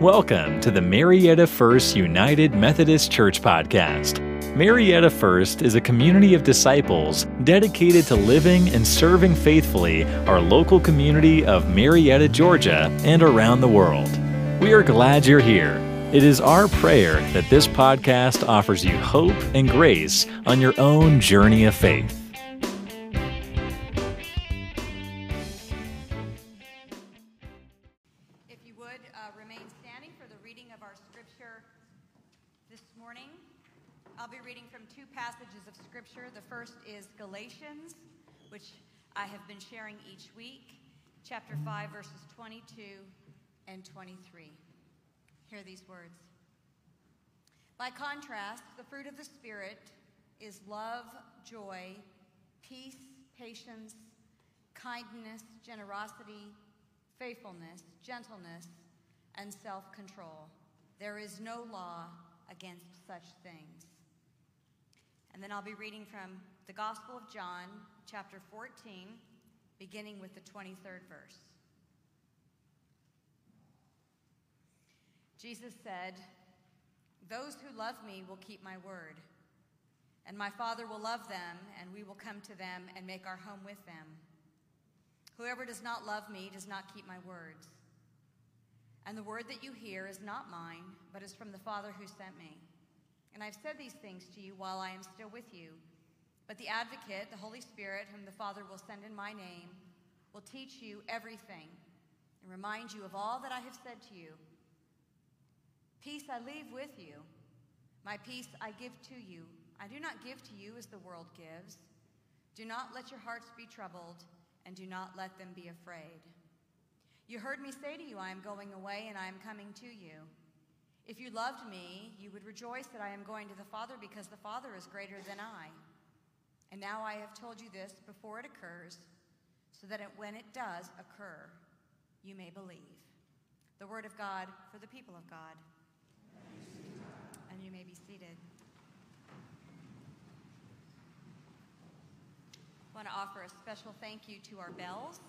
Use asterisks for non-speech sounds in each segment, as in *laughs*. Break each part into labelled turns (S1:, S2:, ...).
S1: Welcome to the Marietta First United Methodist Church podcast. Marietta First is a community of disciples dedicated to living and serving faithfully our local community of Marietta, Georgia, and around the world. We are glad you're here. It is our prayer that this podcast offers you hope and grace on your own journey of faith.
S2: Been sharing each week, chapter 5, verses 22 and 23. Hear these words. By contrast, the fruit of the Spirit is love, joy, peace, patience, kindness, generosity, faithfulness, gentleness, and self control. There is no law against such things. And then I'll be reading from the Gospel of John, chapter 14, beginning with the 23rd verse. Jesus said, Those who love me will keep my word, and my Father will love them, and we will come to them and make our home with them. Whoever does not love me does not keep my words. And the word that you hear is not mine, but is from the Father who sent me. And I've said these things to you while I am still with you. But the advocate, the Holy Spirit, whom the Father will send in my name, will teach you everything and remind you of all that I have said to you. Peace I leave with you. My peace I give to you. I do not give to you as the world gives. Do not let your hearts be troubled, and do not let them be afraid. You heard me say to you, I am going away, and I am coming to you. If you loved me, you would rejoice that I am going to the Father, because the Father is greater than I. And now I have told you this before it occurs, so that it, when it does occur, you may believe. The word of God for the people of God. And you may be seated. I want to offer a special thank you to our bells,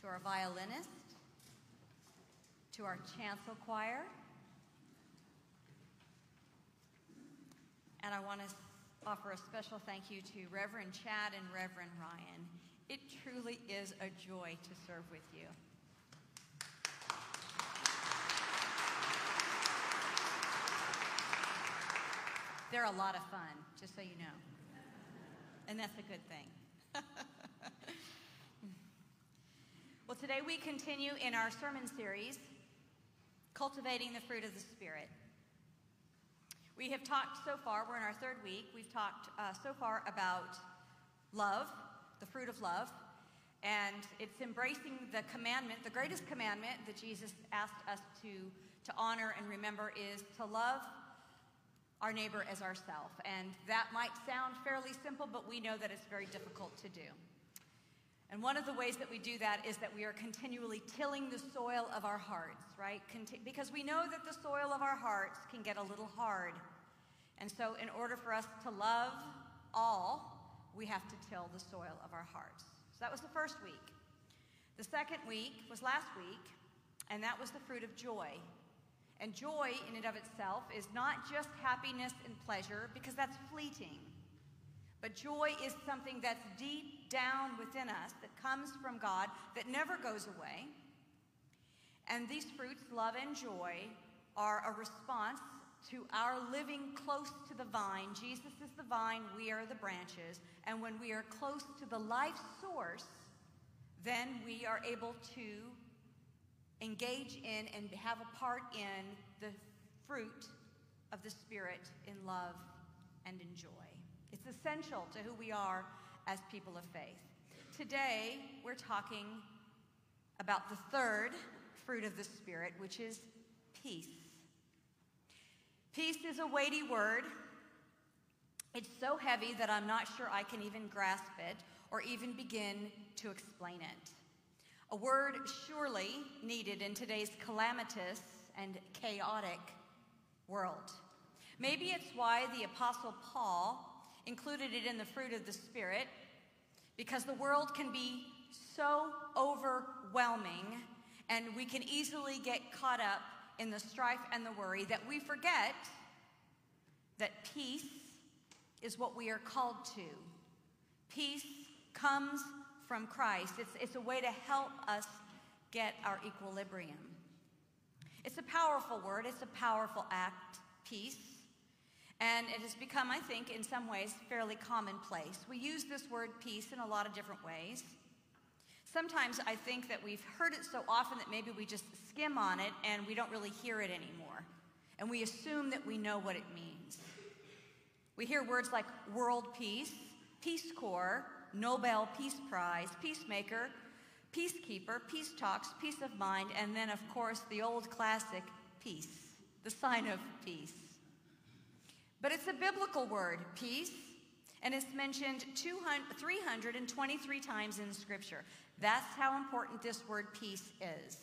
S2: to our violinist, to our chancel choir, and I want to offer a special thank you to Reverend Chad and Reverend Ryan. It truly is a joy to serve with you. They're a lot of fun, just so you know. And that's a good thing. *laughs* well, today we continue in our sermon series, Cultivating the Fruit of the Spirit. We have talked so far, we're in our third week, we've talked uh, so far about love, the fruit of love, and it's embracing the commandment, the greatest commandment that Jesus asked us to, to honor and remember is to love our neighbor as ourself. And that might sound fairly simple, but we know that it's very difficult to do. And one of the ways that we do that is that we are continually tilling the soil of our hearts, right? Conti- because we know that the soil of our hearts can get a little hard. And so, in order for us to love all, we have to till the soil of our hearts. So, that was the first week. The second week was last week, and that was the fruit of joy. And joy, in and of itself, is not just happiness and pleasure, because that's fleeting. But joy is something that's deep down within us, that comes from God, that never goes away. And these fruits, love and joy, are a response to our living close to the vine. Jesus is the vine, we are the branches. And when we are close to the life source, then we are able to engage in and have a part in the fruit of the Spirit in love and in joy. It's essential to who we are as people of faith. Today, we're talking about the third fruit of the Spirit, which is peace. Peace is a weighty word. It's so heavy that I'm not sure I can even grasp it or even begin to explain it. A word surely needed in today's calamitous and chaotic world. Maybe it's why the Apostle Paul included it in the fruit of the Spirit, because the world can be so overwhelming And we can easily get caught up in the strife and the worry that we forget that peace is what we are called to. Peace comes from Christ, it's, it's a way to help us get our equilibrium. It's a powerful word, it's a powerful act, peace. And it has become, I think, in some ways, fairly commonplace. We use this word peace in a lot of different ways. Sometimes I think that we've heard it so often that maybe we just skim on it and we don't really hear it anymore. And we assume that we know what it means. We hear words like world peace, Peace Corps, Nobel Peace Prize, peacemaker, peacekeeper, peace talks, peace of mind, and then, of course, the old classic peace, the sign of peace. But it's a biblical word, peace, and it's mentioned 200, 323 times in Scripture. That's how important this word peace is.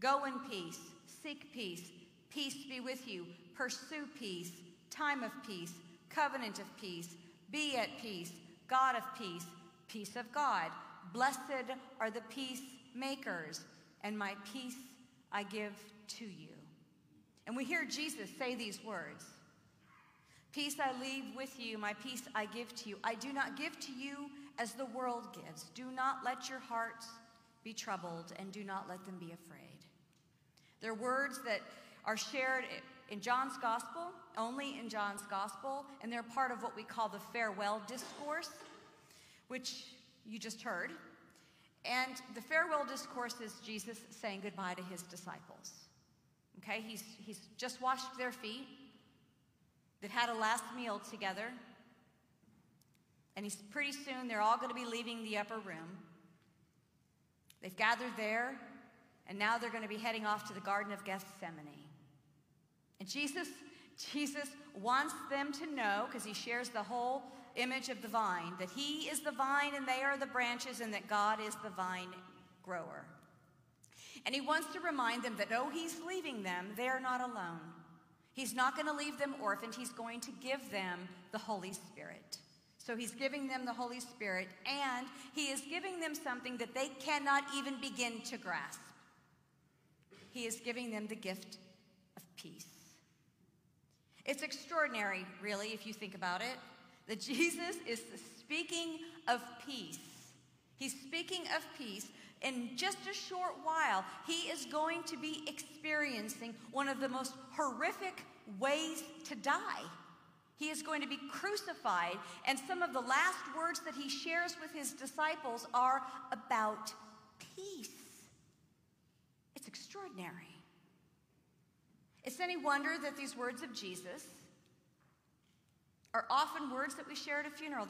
S2: Go in peace, seek peace, peace be with you, pursue peace, time of peace, covenant of peace, be at peace, God of peace, peace of God. Blessed are the peacemakers, and my peace I give to you. And we hear Jesus say these words Peace I leave with you, my peace I give to you. I do not give to you as the world gives. Do not let your hearts be troubled, and do not let them be afraid. They're words that are shared in John's gospel, only in John's gospel, and they're part of what we call the farewell discourse, which you just heard. And the farewell discourse is Jesus saying goodbye to his disciples. Okay, he's, he's just washed their feet, they've had a last meal together, and he's pretty soon they're all going to be leaving the upper room. They've gathered there, and now they're going to be heading off to the Garden of Gethsemane. And Jesus, Jesus wants them to know, because he shares the whole image of the vine, that he is the vine and they are the branches, and that God is the vine grower. And he wants to remind them that, oh, he's leaving them, they're not alone. He's not going to leave them orphaned, he's going to give them the Holy Spirit. So he's giving them the Holy Spirit, and he is giving them something that they cannot even begin to grasp. He is giving them the gift of peace. It's extraordinary, really, if you think about it, that *laughs* Jesus is speaking of peace. He's speaking of peace. In just a short while, he is going to be experiencing one of the most horrific ways to die. He is going to be crucified, and some of the last words that he shares with his disciples are about peace. It's extraordinary. It's any wonder that these words of Jesus are often words that we share at a funeral.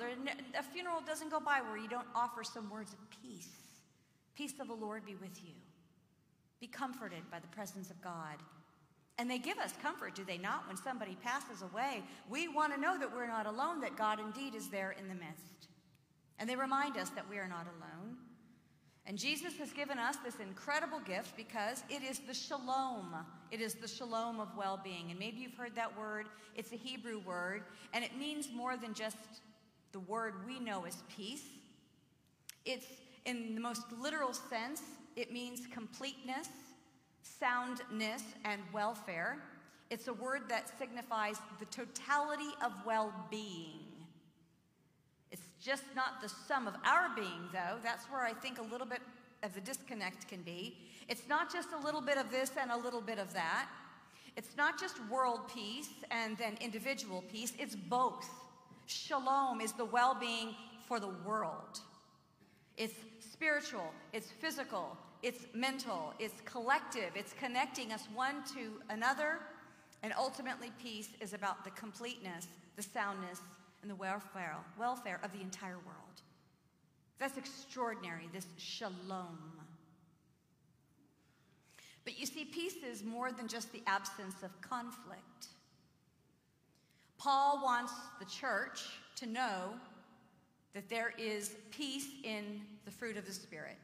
S2: A funeral doesn't go by where you don't offer some words of peace. Peace of the Lord be with you. Be comforted by the presence of God. And they give us comfort, do they not? When somebody passes away, we want to know that we're not alone, that God indeed is there in the midst. And they remind us that we are not alone. And Jesus has given us this incredible gift because it is the shalom. It is the shalom of well being. And maybe you've heard that word. It's a Hebrew word, and it means more than just the word we know as peace. It's, in the most literal sense, it means completeness, soundness, and welfare. It's a word that signifies the totality of well being. It's just not the sum of our being, though. That's where I think a little bit of the disconnect can be. It's not just a little bit of this and a little bit of that. It's not just world peace and then individual peace, it's both. Shalom is the well being for the world. It's spiritual, it's physical, it's mental, it's collective, it's connecting us one to another. And ultimately, peace is about the completeness, the soundness, and the welfare, welfare of the entire world. That's extraordinary, this shalom. But you see, peace is more than just the absence of conflict. Paul wants the church to know that there is peace in the fruit of the Spirit.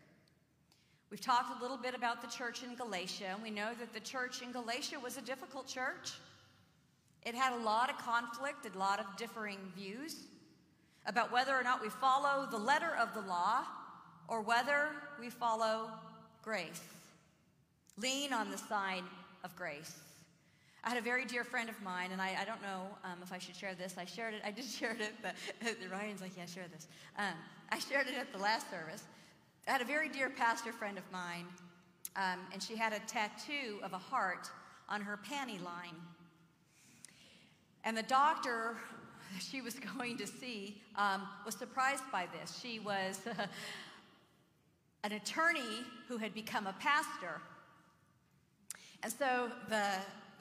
S2: We've talked a little bit about the church in Galatia, and we know that the church in Galatia was a difficult church. It had a lot of conflict, a lot of differing views about whether or not we follow the letter of the law or whether we follow grace. Lean on the side of grace. I had a very dear friend of mine, and I, I don't know um, if I should share this. I shared it, I did *laughs* share it but *laughs* Ryan's like, yeah, share this. Um, I shared it at the last service. I had a very dear pastor friend of mine, um, and she had a tattoo of a heart on her panty line. And the doctor *laughs* she was going to see um, was surprised by this. She was uh, an attorney who had become a pastor. And so the,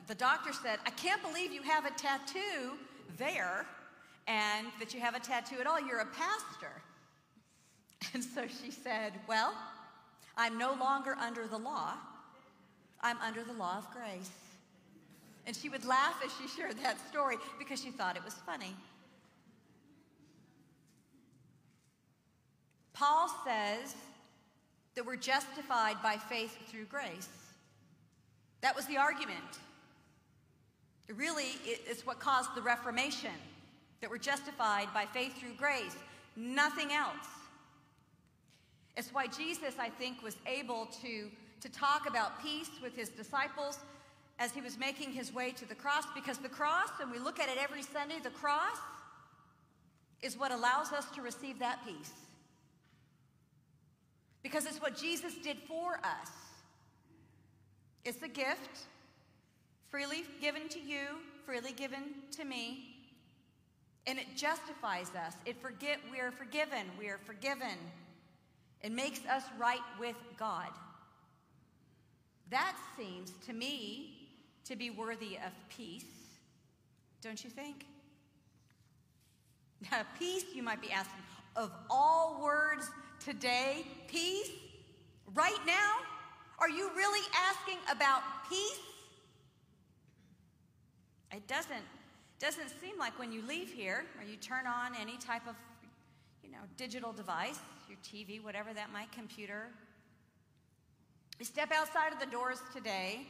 S2: the doctor said, I can't believe you have a tattoo there and that you have a tattoo at all. You're a pastor. *laughs* And so she said, Well, I'm no longer under the law, I'm under the law of grace. And she would laugh as she shared that story because she thought it was funny. Paul says that we're justified by faith through grace. That was the argument. Really it's what caused the Reformation, that we're justified by faith through grace, nothing else. It's why Jesus, I think, was able to, to talk about peace with his disciples as he was making his way to the cross, because the cross, and we look at it every Sunday, the cross is what allows us to receive that peace. Because it's what Jesus did for us. It's a gift, freely given to you, freely given to me. And it justifies us. It forget we are forgiven. We are forgiven. It makes us right with God. That seems to me to be worthy of peace, don't you think? *laughs* Now, peace, you might be asking, of all words today, peace, right now? Are you really asking about peace? It doesn't, doesn't seem like when you leave here or you turn on any type of you know, digital device, your TV, whatever that might, computer. You step outside of the doors today,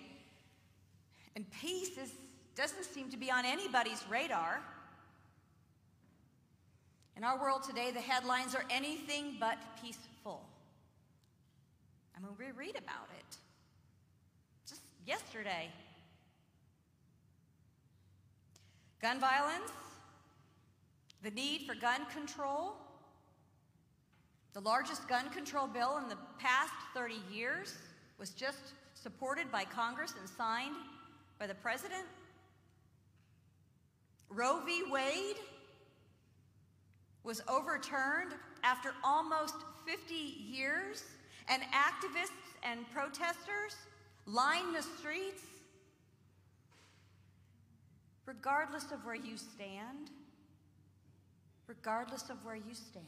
S2: and peace is, doesn't seem to be on anybody's radar. In our world today, the headlines are anything but peaceful. I mean, we read about it just yesterday. Gun violence, the need for gun control, the largest gun control bill in the past 30 years was just supported by Congress and signed by the president. Roe v. Wade was overturned after almost 50 years, and activists and protesters lined the streets. Regardless of where you stand, regardless of where you stand,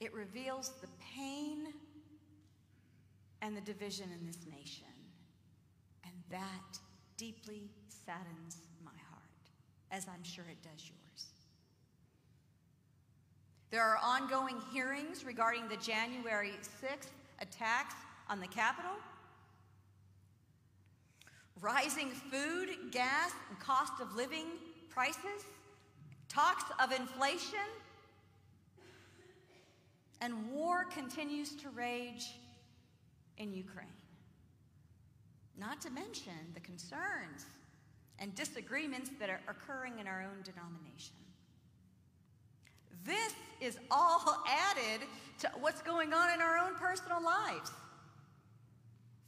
S2: it reveals the pain and the division in this nation. And that deeply saddens my heart, as I'm sure it does yours. There are ongoing hearings regarding the January 6th attacks on the Capitol. Rising food, gas, and cost of living prices, talks of inflation, and war continues to rage in Ukraine. Not to mention the concerns and disagreements that are occurring in our own denomination. This is all added to what's going on in our own personal lives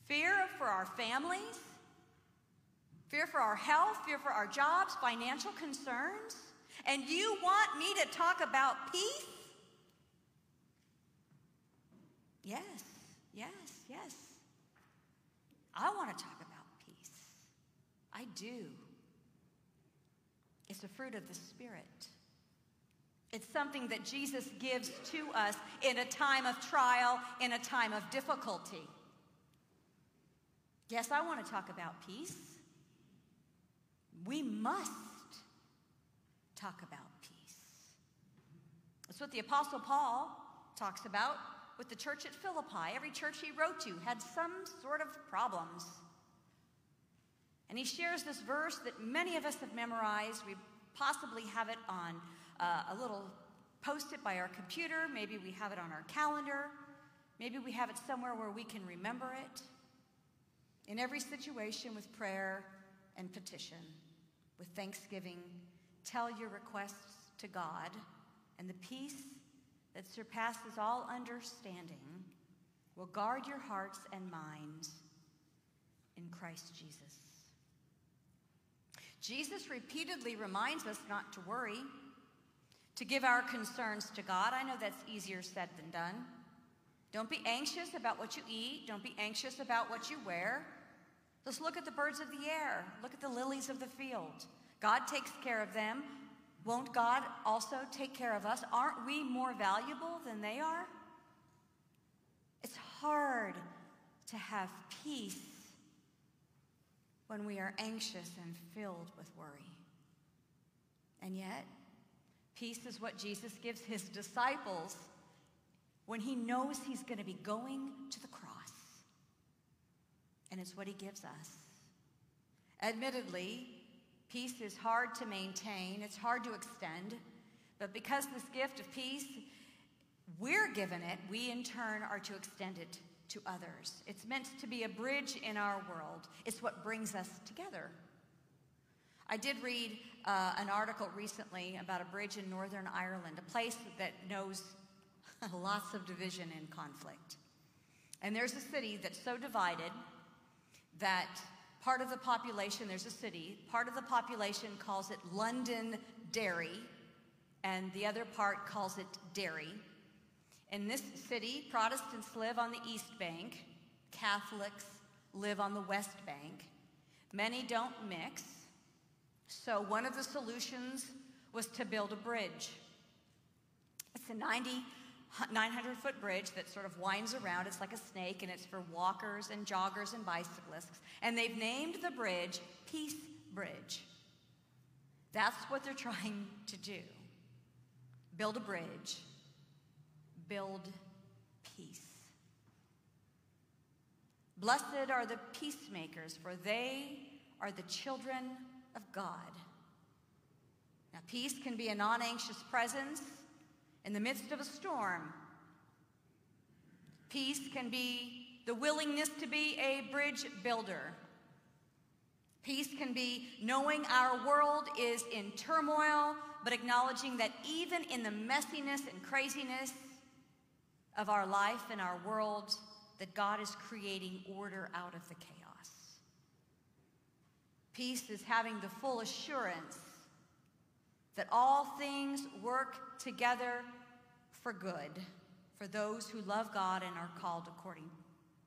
S2: fear for our families, fear for our health, fear for our jobs, financial concerns. And you want me to talk about peace? Yes, yes, yes. I want to talk about peace. I do. It's a fruit of the Spirit. It's something that Jesus gives to us in a time of trial, in a time of difficulty. Yes, I want to talk about peace. We must talk about peace. That's what the Apostle Paul talks about with the church at Philippi. Every church he wrote to had some sort of problems. And he shares this verse that many of us have memorized. We possibly have it on uh, a little post it by our computer. Maybe we have it on our calendar. Maybe we have it somewhere where we can remember it. In every situation, with prayer and petition, with thanksgiving, tell your requests to God, and the peace that surpasses all understanding will guard your hearts and minds in Christ Jesus. Jesus repeatedly reminds us not to worry, to give our concerns to God. I know that's easier said than done. Don't be anxious about what you eat. Don't be anxious about what you wear. Just look at the birds of the air. Look at the lilies of the field. God takes care of them. Won't God also take care of us? Aren't we more valuable than they are? It's hard to have peace when we are anxious and filled with worry. And yet, peace is what Jesus gives his disciples when he knows he's going to be going to the cross. And it's what he gives us. Admittedly, peace is hard to maintain, it's hard to extend, but because this gift of peace, we're given it, we in turn are to extend it to others. It's meant to be a bridge in our world, it's what brings us together. I did read uh, an article recently about a bridge in Northern Ireland, a place that knows *laughs* lots of division and conflict. And there's a city that's so divided that part of the population, there's a city, part of the population calls it Londonderry, and the other part calls it Derry. In this city, Protestants live on the East Bank, Catholics live on the West Bank. Many don't mix. So, one of the solutions was to build a bridge. It's a 90 900 foot bridge that sort of winds around. It's like a snake, and it's for walkers and joggers and bicyclists. And they've named the bridge Peace Bridge. That's what they're *laughs* trying to do build a bridge, build peace. Blessed are the peacemakers, for they are the children of God. Now, peace can be a non anxious presence in the midst of a storm. Peace can be the willingness to be a bridge builder. Peace can be knowing our world is in turmoil, but acknowledging that even in the messiness and craziness of our life and our world, that God is creating order out of the chaos. Peace is having the full assurance that all things work together for good for those who love God and are called according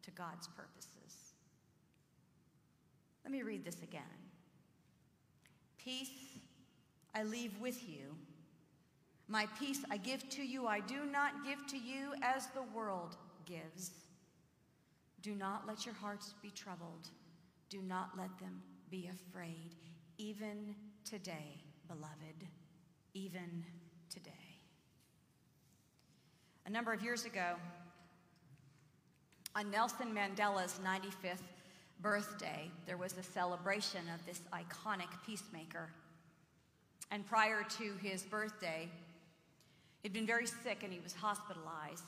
S2: to God's purposes. Let me read this again. Peace I leave with you. My peace I give to you. I do not give to you as the world gives. Do not let your hearts be troubled. Do not let them be afraid. Even today, beloved, even today. A number of years ago, on Nelson Mandela's 95th birthday, there was a celebration of this iconic peacemaker. And prior to his birthday, he'd been very sick and he was hospitalized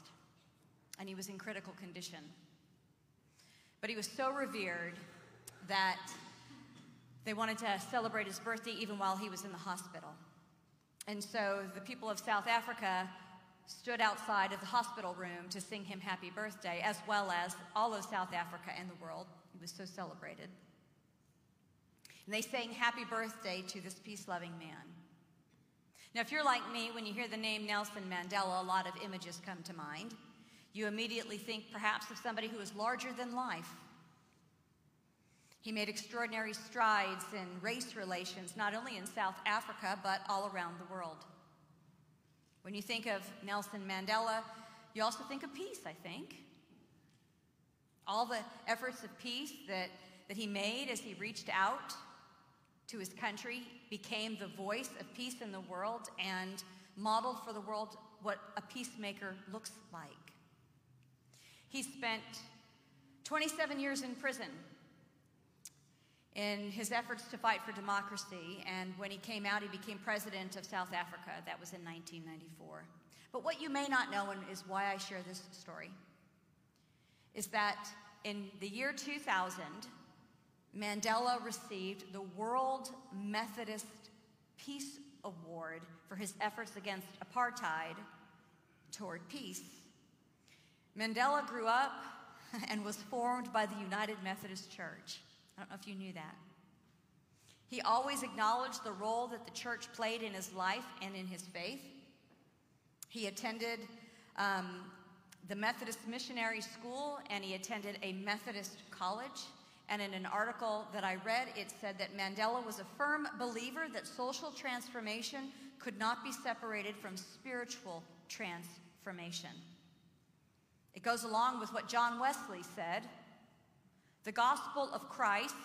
S2: and he was in critical condition. But he was so revered that they wanted to celebrate his birthday even while he was in the hospital. And so the people of South Africa stood outside of the hospital room to sing him happy birthday, as well as all of South Africa and the world. He was so celebrated. And they sang happy birthday to this peace loving man. Now, if you're like me, when you hear the name Nelson Mandela, a lot of images come to mind. You immediately think perhaps of somebody who is larger than life. He made extraordinary strides in race relations, not only in South Africa, but all around the world. When you think of Nelson Mandela, you also think of peace, I think. All the efforts of peace that, that he made as he reached out to his country became the voice of peace in the world and modeled for the world what a peacemaker looks like. He spent 27 years in prison in his efforts to fight for democracy. And when he came out, he became president of South Africa. That was in 1994. But what you may not know, and is why I share this story, is that in the year 2000, Mandela received the World Methodist Peace Award for his efforts against apartheid toward peace. Mandela grew up *laughs* and was formed by the United Methodist Church. I don't know if you knew that. He always acknowledged the role that the church played in his life and in his faith. He attended um, the Methodist Missionary School and he attended a Methodist college. And in an article that I read, it said that Mandela was a firm believer that social transformation could not be separated from spiritual transformation. It goes along with what John Wesley said The gospel of Christ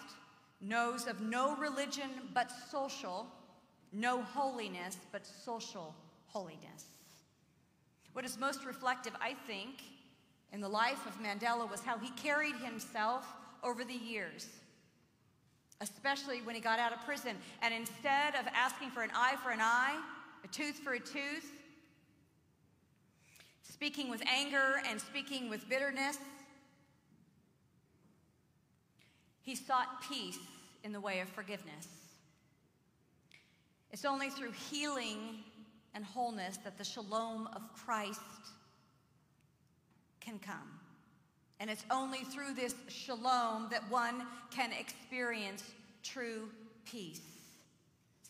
S2: knows of no religion but social, no holiness but social holiness. What is most reflective, I think, in the life of Mandela was how he carried himself over the years, especially when he got out of prison. And instead of asking for an eye for an eye, a tooth for a tooth, speaking with anger and speaking with bitterness, he sought peace in the way of forgiveness. It's only through healing and wholeness that the shalom of Christ can come. And it's only through this shalom that one can experience true peace.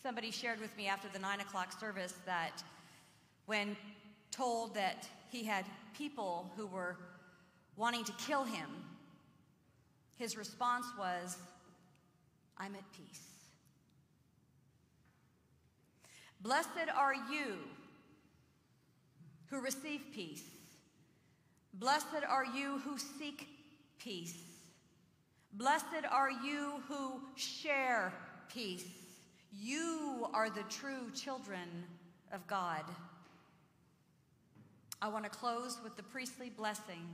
S2: Somebody shared with me after the nine o'clock service that when told that he had people who were wanting to kill him, his response was, I'm at peace. Blessed are you who receive peace. Blessed are you who seek peace. Blessed are you who share peace. You are the true children of God. I want to close with the priestly blessing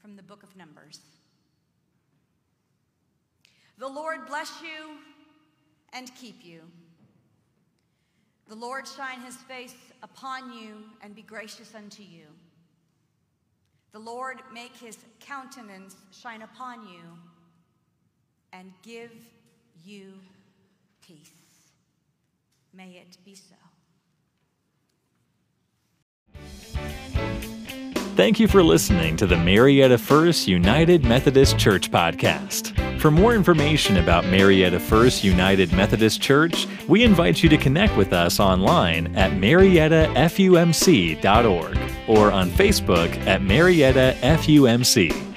S2: from the book of Numbers. The Lord bless you and keep you. The Lord shine his face upon you and be gracious unto you. The Lord make his countenance shine upon you and give you peace. May it be so.
S1: Thank you for listening to the Marietta First United Methodist Church podcast. For more information about Marietta First United Methodist Church, we invite you to connect with us online at mariettafumc.org or on Facebook at Marietta FUMC.